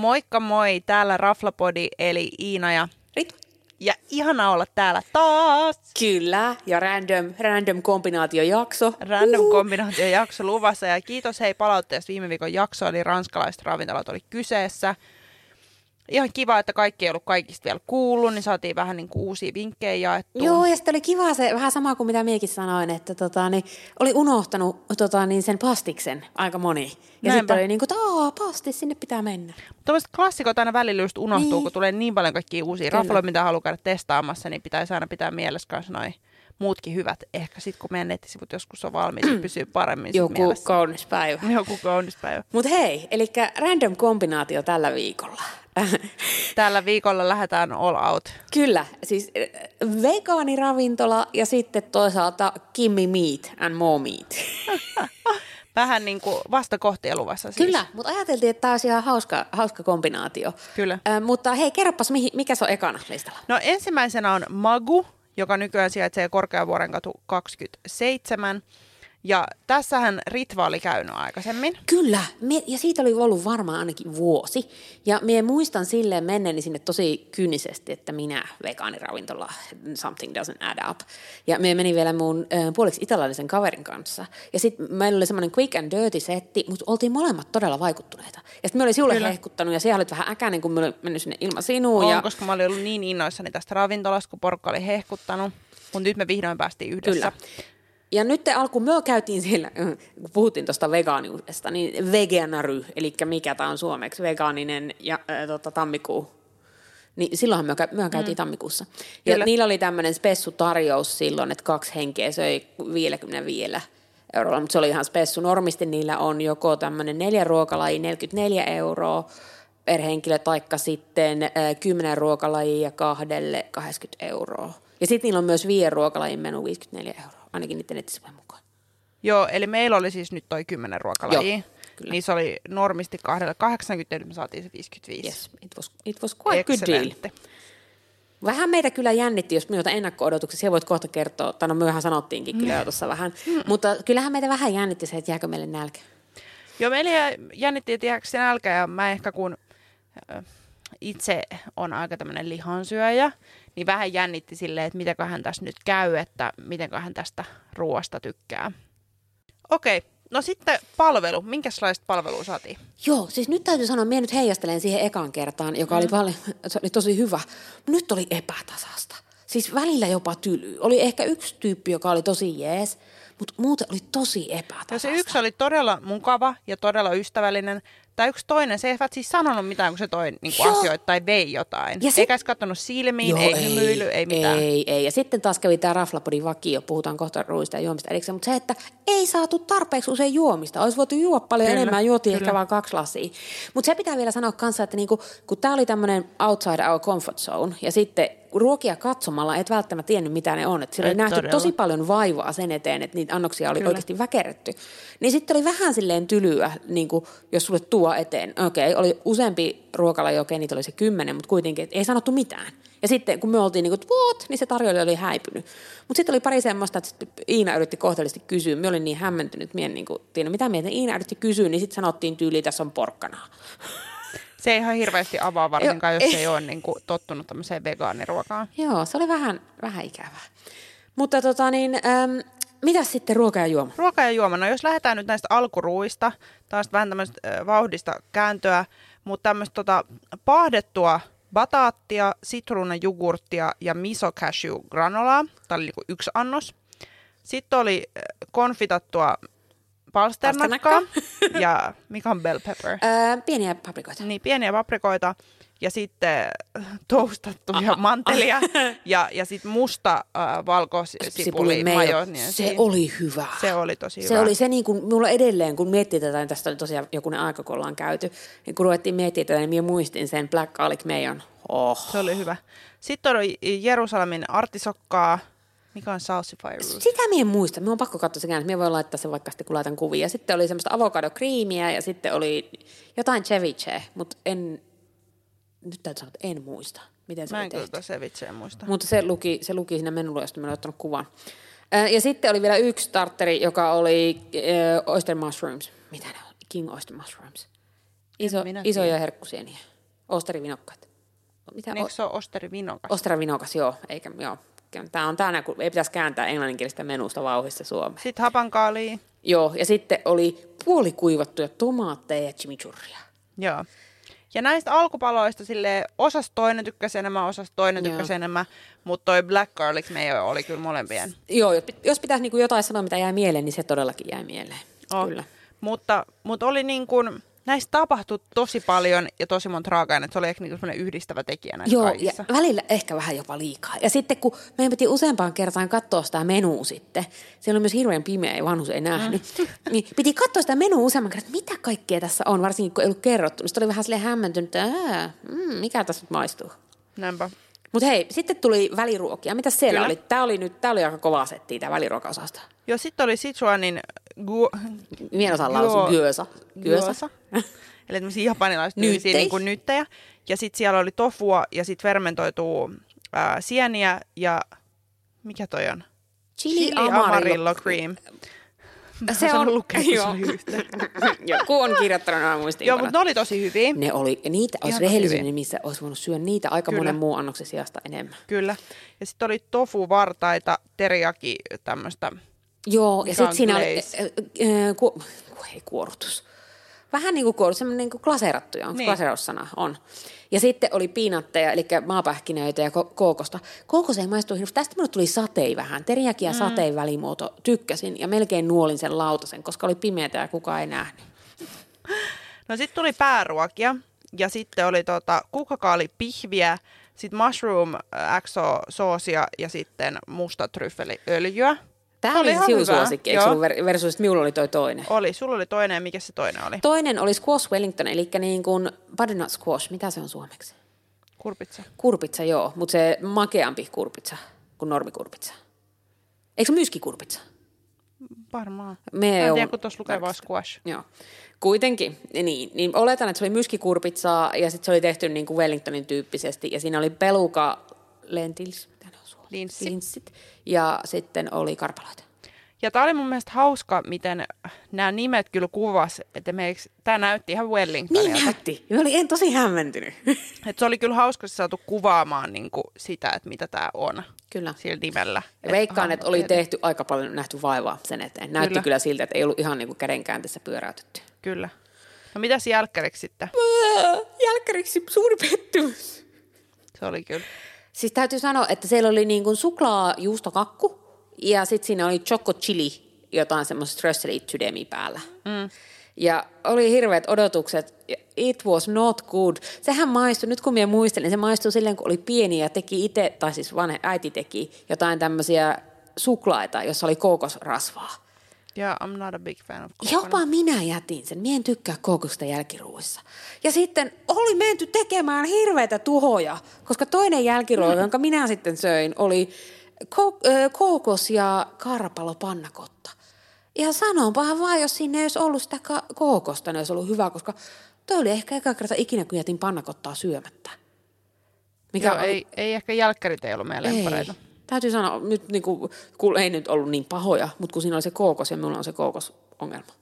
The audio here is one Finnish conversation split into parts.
Moikka moi, täällä Raflapodi eli Iina ja Ritva. ja ihana olla täällä taas. Kyllä, ja random, random kombinaatiojakso. Random kombinaatio jakso luvassa ja kiitos hei palautteesta viime viikon jakso, eli ranskalaiset ravintolat oli kyseessä. Ihan kiva, että kaikki ei ollut kaikista vielä kuullut, niin saatiin vähän niin kuin uusia vinkkejä jaettua. Joo, ja sitten oli kiva se, vähän sama kuin mitä miekin sanoin, että tota, niin, oli unohtanut tota, niin sen pastiksen aika moni. Ja sitten oli niin kuin, että aah, pastis, sinne pitää mennä. Tuommoiset klassikot aina välillä just unohtuu, Niin. kun tulee niin paljon kaikkia uusia rafloja, mitä haluaa käydä testaamassa, niin pitäisi aina pitää mielessä kanssa noin muutkin hyvät. Ehkä sitten kun meidän nettisivut joskus on valmiit, niin pysyy paremmin Joku mielessä. kaunis päivä. Joku kaunis päivä. Mutta hei, eli random kombinaatio tällä viikolla. Tällä viikolla lähdetään all out. Kyllä, siis äh, vegaaniravintola ja sitten toisaalta Kimmy Meat and More Meat. Vähän niin kuin vasta kohti eluvassa siis. Kyllä, mutta ajateltiin, että tämä olisi ihan hauska, hauska kombinaatio. Kyllä. Äh, mutta hei, kerropas, mihin, mikä se on ekana listalla? No ensimmäisenä on Magu, joka nykyään sijaitsee Korkeavuoren katu 27. Ja tässähän Ritva oli käynyt aikaisemmin. Kyllä, me, ja siitä oli ollut varmaan ainakin vuosi. Ja minä muistan silleen menneeni sinne tosi kyynisesti, että minä vegaaniravintola, something doesn't add up. Ja me meni vielä mun ö, puoliksi italialaisen kaverin kanssa. Ja sitten meillä oli semmoinen quick and dirty setti, mutta oltiin molemmat todella vaikuttuneita. Ja sitten me oli sinulle hehkuttanut, ja siellä olit vähän äkäinen, kun me oli mennyt sinne ilman sinua. On, ja... koska mä olin ollut niin innoissani tästä ravintolasta, kun porukka oli hehkuttanut. Mutta nyt me vihdoin päästiin yhdessä. Kyllä. Ja nyt te alkuun me käytiin siellä, kun puhuttiin tuosta vegaaniudesta, niin veganary, eli mikä tämä on suomeksi, vegaaninen ja äh, tota, tammikuu. Niin silloinhan me, me käytiin mm. tammikuussa. Ja Kyllä. niillä oli tämmöinen spessutarjous silloin, että kaksi henkeä söi 55 eurolla, mutta se oli ihan spessu. Normisti niillä on joko tämmöinen neljä ruokalajia 44 euroa per henkilö, taikka sitten äh, 10 ruokalajia kahdelle 80 euroa. Ja sitten niillä on myös viiden ruokalajin menu 54 euroa, ainakin niiden nettisivujen mukaan. Joo, eli meillä oli siis nyt toi 10 ruokalajia. Joo, kyllä. Niissä oli normisti kahdelle 80, nyt me saatiin se 55. Yes, it was, it was quite good deal. Vähän meitä kyllä jännitti, jos minulta ennakko-odotuksia, siellä voit kohta kertoa, tai no myöhän sanottiinkin kyllä jo tuossa vähän, mutta kyllähän meitä vähän jännitti se, että jääkö meille nälkä. Joo, meillä jännitti, että jääkö se nälkä, ja mä ehkä kun itse on aika tämmöinen lihansyöjä, niin vähän jännitti silleen, että mitenköhän tässä nyt käy, että mitenköhän tästä ruoasta tykkää. Okei, no sitten palvelu. Minkälaista palvelua saatiin? Joo, siis nyt täytyy sanoa, minä nyt heijastelen siihen ekaan kertaan, joka oli paljon, se oli tosi hyvä. Nyt oli epätasasta. Siis välillä jopa tyly. Oli ehkä yksi tyyppi, joka oli tosi jees, mutta muuten oli tosi Ja epätasasta. se yksi oli todella mukava ja todella ystävällinen. Tai yksi toinen, se ei siis sanonut mitään, kun se toi niin Joo. asioita tai vei jotain. Ja se- Eikä edes katsonut silmiin, ei, hymyily, ei mitään. Ei, ei. Ja sitten taas kävi tämä Raflapodin vakio, puhutaan kohta ruuista ja juomista erikseen, mutta se, että ei saatu tarpeeksi usein juomista. Olisi voitu juoda paljon Kyllä, enemmän, juotiin kyllä. ehkä vain kaksi lasia. Mutta se pitää vielä sanoa kanssa, että niinku, kun tämä oli tämmöinen outside our comfort zone, ja sitten ruokia katsomalla et välttämättä tiennyt, mitä ne on. Että siellä oli Et nähty todella. tosi paljon vaivaa sen eteen, että niitä annoksia oli Kyllä. oikeasti väkerretty. Niin sitten oli vähän silleen tylyä, niin kuin, jos sulle tuo eteen. Okei, oli useampi ruokala, okei, niitä oli se kymmenen, mutta kuitenkin, ei sanottu mitään. Ja sitten kun me oltiin niin kuin, what, niin se tarjoilija oli häipynyt. Mutta sitten oli pari semmoista, että Iina yritti kohteellisesti kysyä. Me olin niin hämmentynyt, mien niin kuin, tiedä, mitä mieltä Iina yritti kysyä, niin sitten sanottiin tyyli, tässä on porkkanaa. Se ei ihan hirveästi avaa varsinkaan, jos ei. ole niin kuin, tottunut tämmöiseen vegaaniruokaan. Joo, se oli vähän, vähän ikävää. Mutta tota niin, äm, mitäs sitten ruoka ja juoma? Ruoka ja juoma. No jos lähdetään nyt näistä alkuruista, taas vähän tämmöistä äh, vauhdista kääntöä, mutta tämmöistä tota, paahdettua bataattia, sitruunajugurttia ja miso cashew granolaa. Tämä oli niinku yksi annos. Sitten oli konfitattua palsternakkaa ja mikä on bell pepper. Öö, pieniä paprikoita. Niin, pieniä paprikoita ja sitten äh, toustattuja mantelia ja, ja sitten musta äh, valkosipuli majo. Niin Se oli hyvä. se oli tosi Se hyvä. oli se, niin kuin, mulla edelleen, kun miettii tätä, niin tästä oli tosiaan jokunen aika, kun ollaan käyty, niin kun ruvettiin miettimään tätä, niin minä muistin sen Black Garlic Mayon. Oh. Se oli hyvä. Sitten oli Jerusalemin artisokkaa. Mikä on salsify root? Sitä minä en muista. Minun on pakko katsoa sen Minä voin laittaa sen vaikka sitten, kun laitan kuvia. Sitten oli semmoista avokadokriimiä ja sitten oli jotain ceviche, mutta en, nyt täytyy sanoa, että en muista, miten se Mä en kyllä cevicheä muista. Mutta se luki, se luki siinä menulla, josta mä olen ottanut kuvan. Ja sitten oli vielä yksi starteri, joka oli äh, oyster mushrooms. Mitä ne on? King oyster mushrooms. Iso, minä isoja herkkusieniä. Osterivinokkaat. Mitä? Eikö se ole osteri vinokas? Osteravinokas, joo. Eikä, joo. Tämä on tänä, kun ei pitäisi kääntää englanninkielistä menusta vauhissa Suomeen. Sitten hapankaalia. Joo, ja sitten oli puolikuivattuja tomaatteja ja chimichurria. Joo. Ja näistä alkupaloista sille osas toinen tykkäsi enemmän, osas toinen Joo. tykkäsi enemmän, mutta toi black garlic meidän oli kyllä molempien. Joo, jos pit- jos pitäisi niinku jotain sanoa, mitä jäi mieleen, niin se todellakin jäi mieleen. Oh. Kyllä. Mutta, mutta oli niin kuin, näistä tapahtui tosi paljon ja tosi monta raaka Se oli ehkä niin yhdistävä tekijä näissä Joo, ja kaikissa. välillä ehkä vähän jopa liikaa. Ja sitten kun meidän piti useampaan kertaan katsoa sitä menua sitten, siellä oli myös hirveän pimeä ja vanhus ei nähnyt, mm. niin piti katsoa sitä menua useamman kerran, että mitä kaikkea tässä on, varsinkin kun ei ollut kerrottu. Niin sitten oli vähän silleen hämmentynyt, että mm, mikä tässä nyt maistuu. Näinpä. Mutta hei, sitten tuli väliruokia. Mitä siellä Kyllä. oli? Tämä oli nyt, tämä oli aika kova setti, tämä väliruokaosasto. Joo, sitten oli Sichuanin gu, Minä en osaa lausua gyösa. Gyösa. Eli tämmöisiä tyylisiä niin kuin nyttejä. Ja sitten siellä oli tofua ja sitten fermentoituu ää, sieniä ja mikä toi on? Chili, amarillo cream. Mä Se on- lukea, joo. Joku on kirjoittanut nämä muistiin. Joo, mutta ne oli tosi hyviä. Ne oli, ja niitä olisi rehellisyyden nimissä, olisi voinut syödä niitä aika Kyllä. monen muun annoksen sijasta enemmän. Kyllä. Ja sitten oli tofu-vartaita, teriyaki, tämmöistä. Joo, ja sitten siinä oli, äh, äh, ku, ku, ei kuorutus. Vähän niin kuin kuorutus, semmoinen niin kuin glaseerattuja, onko Niin. glaseeraussana? On. Ja sitten oli piinatteja, eli maapähkinöitä ja ko- kookosta. Kookos ei maistu hirveästi. Tästä minulle tuli satei vähän. Teriaki ja mm. sateen välimuoto tykkäsin ja melkein nuolin sen lautasen, koska oli pimeätä ja kukaan ei nähnyt. No sitten tuli pääruokia ja sitten oli tota, kukkakaali pihviä, sitten mushroom äh, XO soosia ja sitten musta tryffeliöljyä. Tämä oli ihan sinun suosikki, eikö versus, että minulla oli toi toinen. Oli, sulla oli toinen ja mikä se toinen oli? Toinen oli squash wellington, eli niin kuin butternut squash. Mitä se on suomeksi? Kurpitsa. Kurpitsa, joo, mutta se makeampi kurpitsa kuin normikurpitsa. Eikö se myskikurpitsa? Varmaan. Me Mä en on- tiedä, kun tuossa lukee vaan squash. Joo. Kuitenkin, niin, niin oletan, että se oli myskikurpitsaa ja sitten se oli tehty niin kuin Wellingtonin tyyppisesti ja siinä oli peluka lentils, Linssi. Linssit. Ja sitten oli karpaloita. Ja tämä oli mun mielestä hauska, miten nämä nimet kyllä kuvas, että tämä näytti ihan Niin Wellingtonilta. näytti. Ja mä olin en tosi hämmentynyt. Et se oli kyllä hauska saatu kuvaamaan niin kuin sitä, että mitä tämä on Kyllä. sillä nimellä. Ja veikkaan, että oli tehty aika paljon nähty vaivaa sen eteen. Näytti Kyllä. kyllä, siltä, että ei ollut ihan niin kuin kädenkäänteessä pyöräytetty. Kyllä. No mitäs jälkkäriksi sitten? Jälkkäriksi suuri pettymys. Se oli kyllä. Siis täytyy sanoa, että siellä oli niin kuin suklaa juustokakku ja sitten siinä oli choco chili, jotain semmoista strösselit sydämi päällä. Mm. Ja oli hirveät odotukset. It was not good. Sehän maistui, nyt kun minä muistelin, se maistui silleen, kun oli pieni ja teki itse, tai siis vanhe äiti teki jotain tämmöisiä suklaita, jossa oli kookosrasvaa. Ja I'm not a big fan of coconut. Jopa minä jätin sen. Mie en tykkää kookosta jälkiruuissa. Ja sitten oli menty tekemään hirveitä tuhoja, koska toinen jälkiruoka, jonka minä sitten söin, oli ko- kookos ja karpalopannakotta. Ja sanonpahan vaan, jos siinä ei olisi ollut sitä ka- kookosta, niin olisi ollut hyvä, koska toi oli ehkä eka kerta ikinä, kun jätin pannakottaa syömättä. Mikä Joo, oli- ei, ei ehkä jälkkärit ei ollut meidän lempareita. ei. Täytyy sanoa, nyt niin kuin, kun ei nyt ollut niin pahoja, mutta kun siinä oli se kookos ja minulla on se kookosongelma.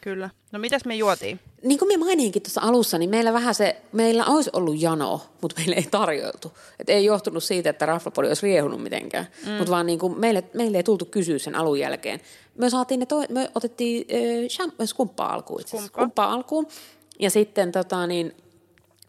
Kyllä. No mitäs me juotiin? Niin kuin minä maininkin tuossa alussa, niin meillä vähän se, meillä olisi ollut jano, mutta meille ei tarjoiltu. Et ei johtunut siitä, että raflapodi olisi riehunut mitenkään, mm. mutta vaan niin kuin meille, meille ei tultu kysyä sen alun jälkeen. Me, saatiin ne toi, me otettiin äh, skumppaa alkuun itse. Skumppaa. Alkuun. Ja sitten tota niin,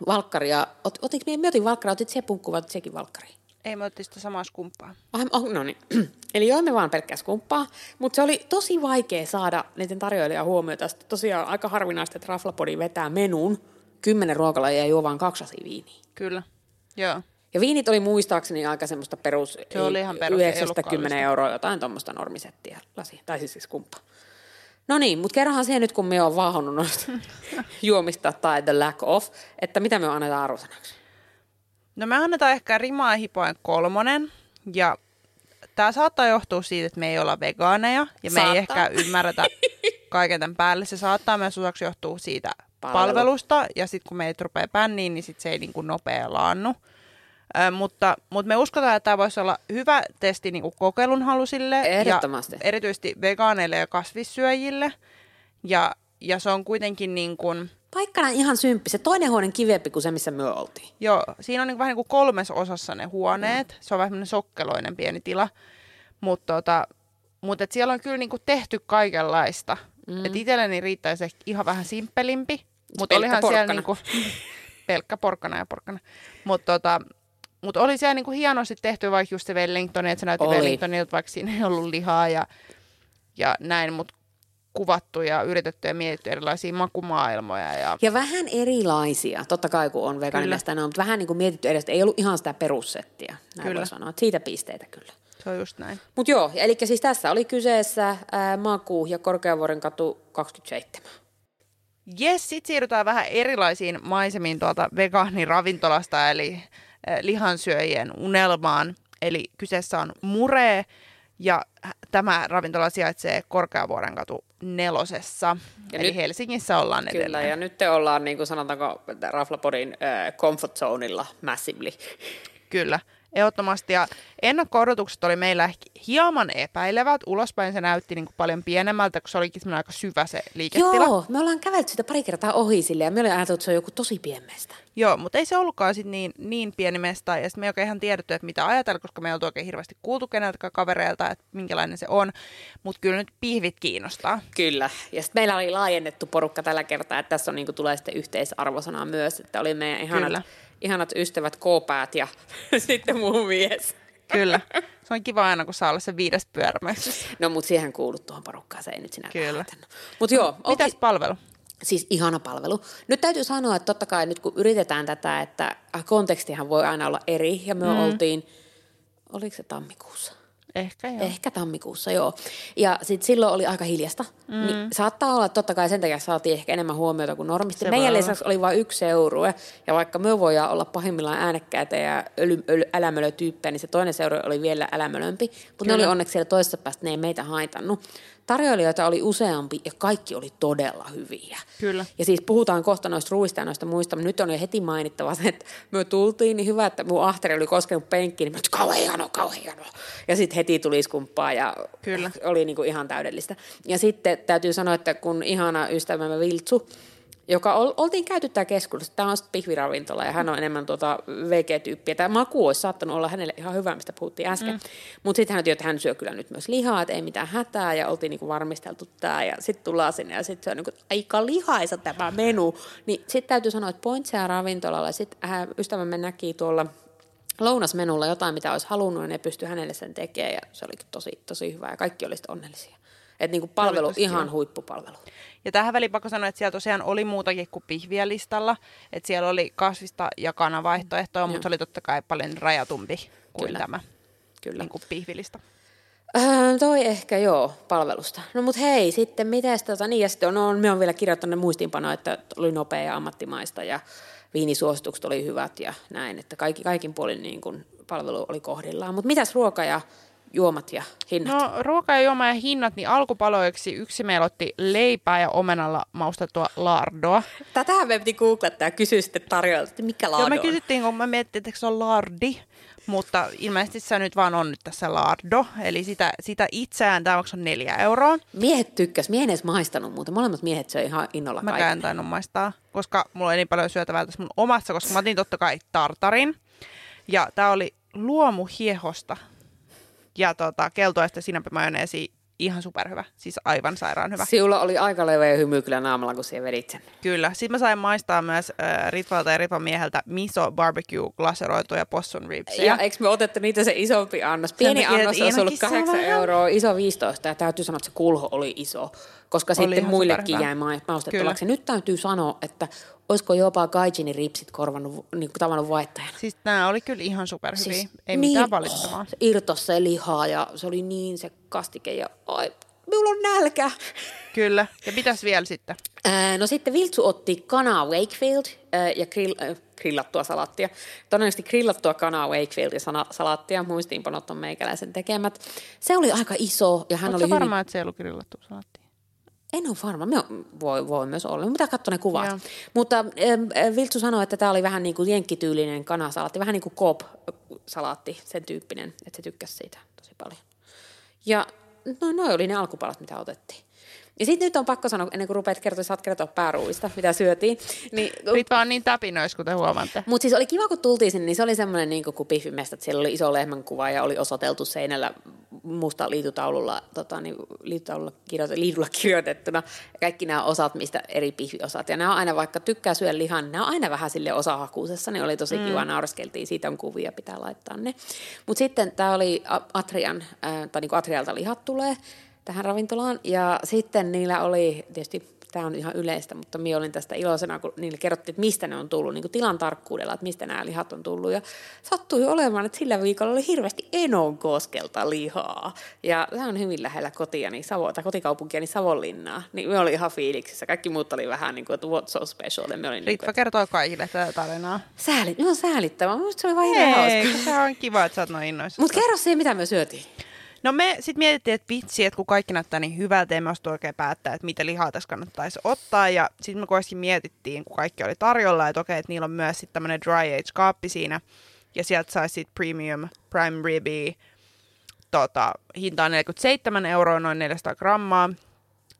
valkkaria, ot, otik, me, me otin valkkaria, otit se punkku, vai otit sekin valkkaria? Ei me otettiin sitä samaa skumppaa. Ah, oh, no niin. Eli joimme vaan pelkkää skumppaa, mutta se oli tosi vaikea saada niiden tarjoilijan huomiota. Sitten tosiaan aika harvinaista, että Raflapodi vetää menun, kymmenen ruokalajia ja juo vaan kaksi viiniä. Kyllä. Joo. Ja viinit oli muistaakseni aika semmoista perus, Se oli ihan perus, ei ollut 90 kallista. euroa, jotain tuommoista normisettiä lasia, tai siis skumppa. No niin, mutta kerrohan siihen nyt, kun me on vaahonnut noista juomista tai the lack of, että mitä me annetaan arvosanaksi. No me annetaan ehkä rimaa hipoen kolmonen. Ja tämä saattaa johtua siitä, että me ei olla vegaaneja. Ja me Saattaa. ei ehkä ymmärretä kaiken tämän päälle. Se saattaa myös osaksi johtua siitä Palvelu. palvelusta. Ja sitten kun meitä rupeaa pänniin, niin sit se ei niin kuin nopea laannu. Ö, mutta, mutta me uskotaan, että tämä voisi olla hyvä testi niin kuin kokeilun halusille. Ehdottomasti. Ja erityisesti vegaaneille ja kasvissyöjille. Ja, ja se on kuitenkin niin kuin, Paikkana ihan symppi. Se toinen huone kivempi kuin se, missä me oltiin. Joo, siinä on niin vähän niin kuin kolmes osassa ne huoneet. Mm. Se on vähän sokkeloinen pieni tila. Mutta tota, mut et siellä on kyllä niin kuin tehty kaikenlaista. Mm. Et itselleni riittäisi ehkä ihan vähän simppelimpi. Mutta olihan porkkana. siellä niinku, pelkkä porkkana ja porkkana. Mutta tota, mut oli siellä niinku hienosti tehty vaikka just se Wellington, että se näytti oli. Wellingtonilta, vaikka siinä ei ollut lihaa ja, ja näin, mutta kuvattu ja yritetty ja mietitty erilaisia makumaailmoja. Ja, ja vähän erilaisia, totta kai kun on veganimesta, mutta vähän niin kuin mietitty edes, ei ollut ihan sitä perussettiä, näin kyllä. voi sanoa. Siitä pisteitä kyllä. Se on just näin. Mutta joo, eli siis tässä oli kyseessä ää, Maku ja Korkeavuoren katu 27. Jes, sitten siirrytään vähän erilaisiin maisemiin tuolta vegaaniravintolasta, eli lihansyöjien unelmaan. Eli kyseessä on Mure, ja tämä ravintola sijaitsee Korkeavuoren katu nelosessa. Ja Eli nyt, Helsingissä ollaan edelleen. Kyllä, ja nyt te ollaan, niin kuin sanotaanko, Raflapodin äh, comfort zoneilla massively. Kyllä. Ehdottomasti. Ja ennakko-odotukset oli meillä ehkä hieman epäilevät. Ulospäin se näytti niin kuin paljon pienemmältä, kun se olikin aika syvä se liiketila. Joo, me ollaan kävelty sitä pari kertaa ohi sille ja me ollaan ajatellut, että se on joku tosi pienmestä. Joo, mutta ei se ollutkaan sit niin, niin pieni mesta. Ja sitten me ei oikein ihan tiedetty, että mitä ajatella, koska me ei oltu oikein hirveästi kuultu keneltäkään kavereilta, että minkälainen se on. Mutta kyllä nyt pihvit kiinnostaa. Kyllä. Ja sitten meillä oli laajennettu porukka tällä kertaa, että tässä on, niin kuin, tulee sitten yhteisarvosana myös, että oli meidän ihanat kyllä ihanat ystävät K-päät ja sitten muu mies. Kyllä. Se on kiva aina, kun saa olla se viides pyörämässä. No, mutta siihen kuulut tuohon porukkaan, se ei nyt sinä Kyllä. Mut joo, Mitäs okay. palvelu? Siis ihana palvelu. Nyt täytyy sanoa, että totta kai nyt kun yritetään tätä, että kontekstihan voi aina olla eri, ja me mm. oltiin, oliko se tammikuussa? Ehkä joo. Ehkä tammikuussa, joo. Ja sitten silloin oli aika hiljasta. Mm. Niin saattaa olla, että totta kai sen takia saatiin ehkä enemmän huomiota kuin normisti. Se Meidän lisäksi oli vain yksi seurue. Ja vaikka me voidaan olla pahimmillaan äänekkäitä ja öly, öly, älämölötyyppejä, niin se toinen seurue oli vielä älämölömpi. Mutta ne oli onneksi siellä toisessa päästä, ne ei meitä haitannut tarjoilijoita oli useampi ja kaikki oli todella hyviä. Kyllä. Ja siis puhutaan kohta noista ruuista ja noista muista, mutta nyt on jo heti mainittava se, että me tultiin niin hyvä, että mun ahteri oli koskenut penkkiin, niin mä kauhean hieno, kauhean hieno. Ja sitten heti tuli skumppaa ja Kyllä. oli niin kuin ihan täydellistä. Ja sitten täytyy sanoa, että kun ihana ystävämme Viltsu, joka ol, oltiin käyty tämä keskustelu. Tämä on sitten pihviravintola ja hän on enemmän tuota VG-tyyppiä. Tämä maku olisi saattanut olla hänelle ihan hyvä, mistä puhuttiin äsken. Mm. Mutta sitten hän että hän syö kyllä nyt myös lihaa, että ei mitään hätää ja oltiin niinku varmisteltu tämä. Ja sitten tullaan sinne ja sitten se on niinku, aika lihaisa tämä menu. Niin sitten täytyy sanoa, että Pointsea ravintolalla sitten ystävämme näki tuolla lounasmenulla jotain, mitä olisi halunnut, ja ne pystyi hänelle sen tekemään, ja se oli tosi, tosi hyvä, ja kaikki olisivat onnellisia. Että niinku palvelu, ihan huippupalvelu. Ja tähän väliin pakko sanoa, että siellä tosiaan oli muutakin kuin pihviä listalla. Että siellä oli kasvista ja kanavaihtoehtoja, mutta se oli totta kai paljon rajatumpi kuin Kyllä. tämä Kyllä. Niin kuin pihvilista. Öö, toi ehkä joo, palvelusta. No mut hei, sitten mitäs tota, niin ja sitten on, me on vielä kirjoittanut muistiinpanoja, että oli nopea ja ammattimaista ja viinisuositukset oli hyvät ja näin, että kaikki, kaikin puolin niin kun palvelu oli kohdillaan. Mutta mitäs ruoka ja juomat ja hinnat? No ruoka ja juoma ja hinnat, niin alkupaloiksi yksi meillä otti leipää ja omenalla maustettua lardoa. Tätähän me piti googlettaa ja kysyä sitten tarjoilta, että mikä lardo Joo, me kysyttiin, kun mä miettii, että se on lardi, mutta ilmeisesti se nyt vaan on nyt tässä lardo, eli sitä, sitä itseään tämä maksaa neljä euroa. Miehet tykkäs, mie en edes maistanut muuta, molemmat miehet söi ihan innolla Mä en tainnut maistaa, koska mulla ei niin paljon syötävää tässä mun omassa, koska mä otin totta kai tartarin. Ja tää oli luomuhiehosta ja tota, keltoista sinappimajoneesi ihan superhyvä, siis aivan sairaan hyvä. Siulla oli aika leveä hymy kyllä naamalla, kun siihen vedit sen. Kyllä. Sitten mä sain maistaa myös äh, Ritvalta ja Ritvan mieheltä miso barbecue glaseroituja possun ribsia. Ja eikö me otettu niitä se isompi annos? Pieni annos olisi ollut 8 euroa, iso 15 ja täytyy sanoa, että se kulho oli iso, koska oli sitten muillekin jäi maustettavaksi. Nyt täytyy sanoa, että olisiko jopa Gaijinin ripsit korvannut, niin kuin tavannut vaihtajana. Siis nämä oli kyllä ihan superhyviä, siis ei niin, mitään valittamaa. Oh, irtos se lihaa ja se oli niin se kastike ja ai, minulla on nälkä. Kyllä, ja pitäisi vielä sitten? Ää, no sitten Viltsu otti kanaa Wakefield ää, ja grill, äh, grillattua salaattia. Todennäköisesti grillattua kanaa Wakefield ja sana, salaattia, muistiinpanot on meikäläisen tekemät. Se oli aika iso ja hän Oletko oli varma, hyvin... että se ei ollut grillattu salaattia? En ole varma. Me voi, voi myös olla. Mitä katsoa ne kuvat. Joo. Mutta äh, Viltsu sanoi, että tämä oli vähän niin kuin jenkkityylinen kanasalaatti, vähän niin kuin Coop-salaatti, sen tyyppinen, että se tykkäsi siitä tosi paljon. Ja no, noin oli ne alkupalat, mitä otettiin. Ja sitten nyt on pakko sanoa, ennen kuin rupeat kertoa, saat kertoa pääruuista, mitä syötiin. Niin, Ritva on niin täpinöis, kuten huomaatte. mutta siis oli kiva, kun tultiin sinne, niin se oli semmoinen niin kuin piffimesta, että siellä oli iso lehmän kuva ja oli osoiteltu seinällä musta liitutaululla, tota, niin, liitutaululla kirjoitet, liidulla kirjoitettuna kaikki nämä osat, mistä eri pihviosat. Ja nämä on aina, vaikka tykkää syödä lihan, niin nämä on aina vähän sille osahakuusessa, niin oli tosi mm. kiva, nauraskeltiin, siitä on kuvia, pitää laittaa ne. Mutta sitten tämä oli Atrian, äh, tai niin kuin Atrialta lihat tulee, tähän ravintolaan. Ja sitten niillä oli, tietysti tämä on ihan yleistä, mutta minä olin tästä iloisena, kun niille kerrottiin, että mistä ne on tullut, niin kuin tilan tarkkuudella, että mistä nämä lihat on tullut. Ja sattui olemaan, että sillä viikolla oli hirveästi Enon koskelta lihaa. Ja tämä on hyvin lähellä kotia, niin Savo, tai kotikaupunkia, niin Savonlinnaa. Niin me oli ihan fiiliksissä. Kaikki muut oli vähän niin kuin, että what's so special. Ja me olin Ritva niin kertoo kaikille tätä tarinaa. Säälit, no säälittävää. Minusta se oli vain Ei, se on kiva, että sä oot noin innoissa. Mutta kerro siihen, mitä me syötiin. No me sitten mietittiin, että vitsi, että kun kaikki näyttää niin hyvältä, emme olisi oikein päättää, että mitä lihaa tässä kannattaisi ottaa. Ja sitten me kuitenkin mietittiin, kun kaikki oli tarjolla, että okei, että niillä on myös sitten tämmöinen dry age kaappi siinä. Ja sieltä saisi sitten premium prime ribby, tota, hinta on 47 euroa, noin 400 grammaa.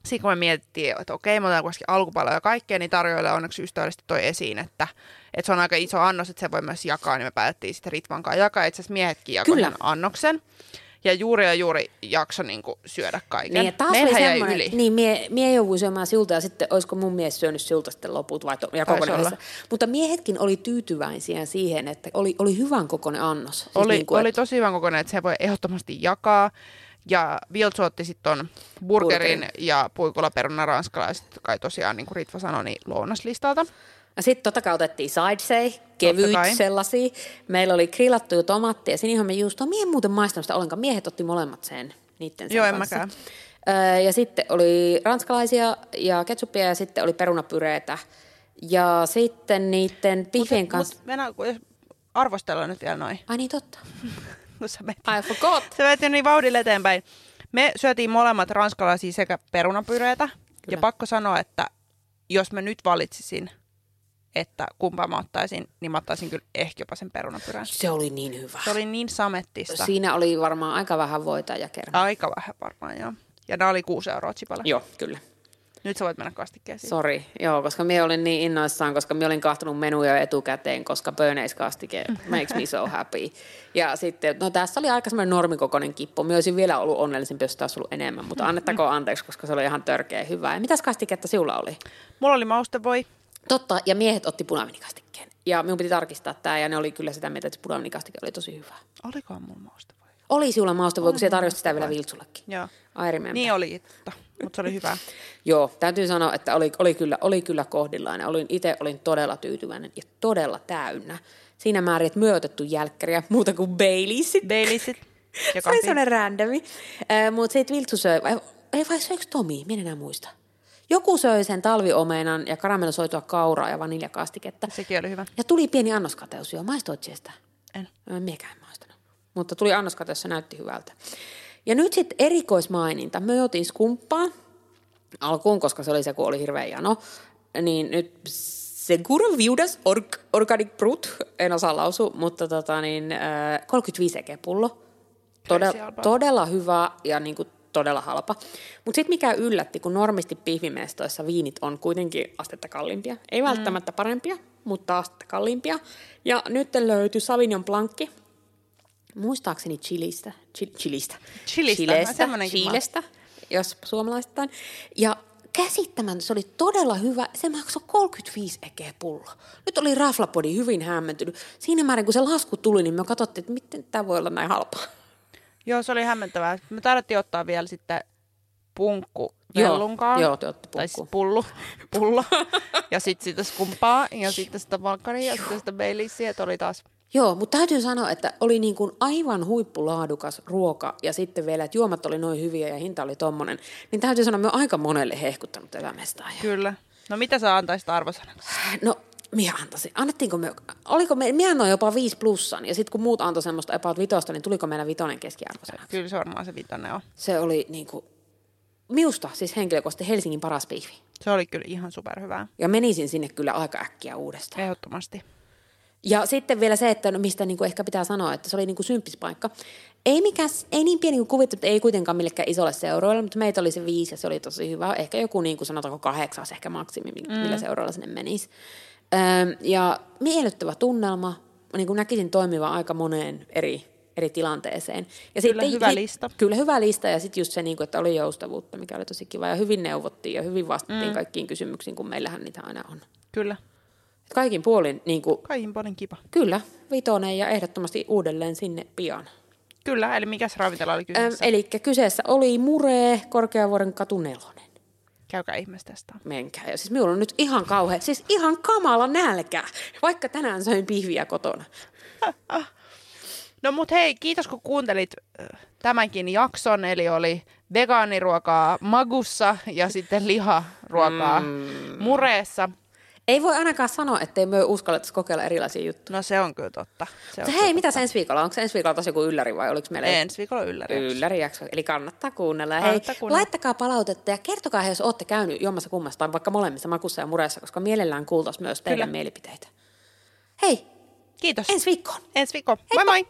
Sitten kun me mietittiin, että okei, me otetaan kuitenkin alkupaloja ja kaikkea, niin tarjoille onneksi ystävällisesti toi esiin, että, että se on aika iso annos, että se voi myös jakaa, niin me päätettiin sitten Ritvan kanssa jakaa. Itse asiassa miehetkin jakoivat annoksen ja juuri ja juuri jakso niin kuin, syödä kaiken. Niin, taas Meillähän jäi yli. Niin, mie, mie jouduin syömään siltä ja sitten olisiko mun mies syönyt siltä sitten loput vai to, ja Mutta miehetkin oli tyytyväisiä siihen, että oli, oli hyvän kokoinen annos. Siis oli, niin kuin, oli tosi hyvän kokoinen, että se voi ehdottomasti jakaa. Ja Viltsu otti sitten ton burgerin, burgerin. ja puikulaperuna ranskalaiset, kai tosiaan niin kuin Ritva sanoi, niin lounaslistalta. Sitten totta kai otettiin sidesay, kevyt sellaisia. Meillä oli grillattuja tomatteja, sinihomejuustoa. Mie en muuten maistanut sitä ollenkaan. Miehet otti molemmat sen niitten sen Joo, en mäkään. ja sitten oli ranskalaisia ja ketsuppia ja sitten oli perunapyreitä. Ja sitten niiden biffien kanssa... Mut mennään, arvostella nyt vielä noin. Ai niin, totta. no sä menet. I forgot. Sä menet niin vauhdille eteenpäin. Me syötiin molemmat ranskalaisia sekä perunapyreitä. Kyllä. Ja pakko sanoa, että jos mä nyt valitsisin – että kumpaa mä ottaisin, niin mä ottaisin kyllä ehkä jopa sen perunapyrän. Se oli niin hyvä. Se oli niin samettista. Siinä oli varmaan aika vähän voita ja kermaa. Aika vähän varmaan, joo. Ja nämä oli kuusi euroa chipalla. Joo, kyllä. Nyt sä voit mennä kastikkeeseen. Sori, joo, koska minä olin niin innoissaan, koska minä olin kahtonut menuja etukäteen, koska kastike makes me so happy. Ja sitten, no tässä oli aika semmoinen normikokoinen kippo. Minä olisin vielä ollut onnellisempi, jos taas ollut enemmän, mutta annettakoon anteeksi, koska se oli ihan törkeä hyvä. Ja mitäs kastiketta sinulla oli? Mulla oli maustevoi, Totta, ja miehet otti punavinikastikkeen. Ja minun piti tarkistaa tämä, ja ne oli kyllä sitä mieltä, että se punavinikastike oli tosi hyvä. Olikohan mulla mausta vai? Oli sinulla mausta voi, kun se tarjosi sitä vielä Viltsullekin. Joo. I Niin oli, mutta se oli hyvä. Joo, täytyy sanoa, että oli, oli, kyllä, oli kyllä kohdillaan. Olin, itse olin todella tyytyväinen ja todella täynnä. Siinä määrin, että myötetty jälkkäriä, muuta kuin Baileysit. Baileysit. se oli sellainen randomi. Äh, mutta sitten Viltsu söi, ei vai söikö Tomi? Minä enää muista. Joku söi sen talviomenan ja karamellisoitua kauraa ja vaniljakastiketta. Sekin oli hyvä. Ja tuli pieni annoskateus jo. Maistoit sitä? En. En miekään maistanut. Mutta tuli annoskateus, se näytti hyvältä. Ja nyt sitten erikoismaininta. Me otin skumppaa alkuun, koska se oli se, kun oli hirveä jano. Niin nyt Seguro Viudas Org, Organic Brut, en osaa lausua, mutta tota niin, äh, 35 ekeä pullo. Todella, todella hyvä ja niin kuin todella halpa. Mutta sitten mikä yllätti, kun normisti pihvimestoissa viinit on kuitenkin astetta kalliimpia. Ei mm. välttämättä parempia, mutta astetta kalliimpia. Ja nyt löytyi Savignon Blancki, muistaakseni Chilistä, Chilistä, Chilistä, Chilestä, Chilestä, jos suomalaistaan. Ja käsittämättä, se oli todella hyvä. Se maksoi 35 ekeä pullo. Nyt oli Raflapodi hyvin hämmentynyt. Siinä määrin, kun se lasku tuli, niin me katsottiin, että miten tämä voi olla näin halpaa. Joo, se oli hämmentävää. Me tarvittiin ottaa vielä sitten punkku vellunkaan. Joo, te otti punkku. Tai siis pullu, pullo. ja sitten sitä skumpaa ja sitten sitä valkkaria ja sitten sitä beilisiä, että oli taas Joo, mutta täytyy sanoa, että oli niin kuin aivan huippulaadukas ruoka ja sitten vielä, että juomat oli noin hyviä ja hinta oli tommonen. Niin täytyy sanoa, että me aika monelle hehkuttanut mestaa. Kyllä. No mitä sä antaisit arvosanaksi? No minä antaisin. Annettiinko me, oliko me, minä annoin jopa 5 plussan, ja sitten kun muut antoi semmoista about vitosta, niin tuliko meillä vitonen keskiarvoisena? Kyllä se varmaan se vitonen on. Se oli niin kuin, miusta siis henkilökohtaisesti Helsingin paras pihvi. Se oli kyllä ihan superhyvää. Ja menisin sinne kyllä aika äkkiä uudestaan. Ehdottomasti. Ja sitten vielä se, että no mistä niin kuin ehkä pitää sanoa, että se oli niin kuin symppis paikka. Ei, mikään, ei niin pieni kuin kuvittu, ei kuitenkaan millekään isolle seuroille, mutta meitä oli se viisi ja se oli tosi hyvä. Ehkä joku niin kuin sanotaanko kahdeksas ehkä maksimi, mm. millä seuroilla sinne menisi. Ja miellyttävä tunnelma, niin kuin näkisin toimiva aika moneen eri eri tilanteeseen. Ja kyllä sitten, hyvä he, lista. Kyllä hyvä lista ja sitten just se, niin kuin, että oli joustavuutta, mikä oli tosi kiva ja hyvin neuvottiin ja hyvin vastattiin mm. kaikkiin kysymyksiin, kun meillähän niitä aina on. Kyllä. Et kaikin puolin. Niin kuin, kaikin puolin kiva. Kyllä, vitonen ja ehdottomasti uudelleen sinne pian. Kyllä, eli mikä ravintola oli kyseessä? Ähm, eli kyseessä oli Muree, Korkeavuoren katu nelonen. Käykää ihmeessä tästä. Menkää. Ja siis minulla on nyt ihan kauhea, siis ihan kamala nälkä, vaikka tänään söin pihviä kotona. No mut hei, kiitos kun kuuntelit tämänkin jakson, eli oli vegaaniruokaa magussa ja sitten liharuokaa mm. mureessa. Ei voi ainakaan sanoa, ettei me uskallettaisi kokeilla erilaisia juttuja. No se on kyllä totta. Se on hei, mitä ensi viikolla? Onko se ensi viikolla tosi joku ylläri vai oliko meillä? Ensi viikolla ylläri. Ylläri jakso. Eli kannattaa kuunnella. Kannattaa hei, kuunnella. laittakaa palautetta ja kertokaa, jos olette käynyt jommassa kummassa tai vaikka molemmissa makussa ja mureessa, koska mielellään kuultaisiin myös teidän kyllä. mielipiteitä. Hei. Kiitos. Ensi viikkoon. Ensi viikkoon. Moi moi.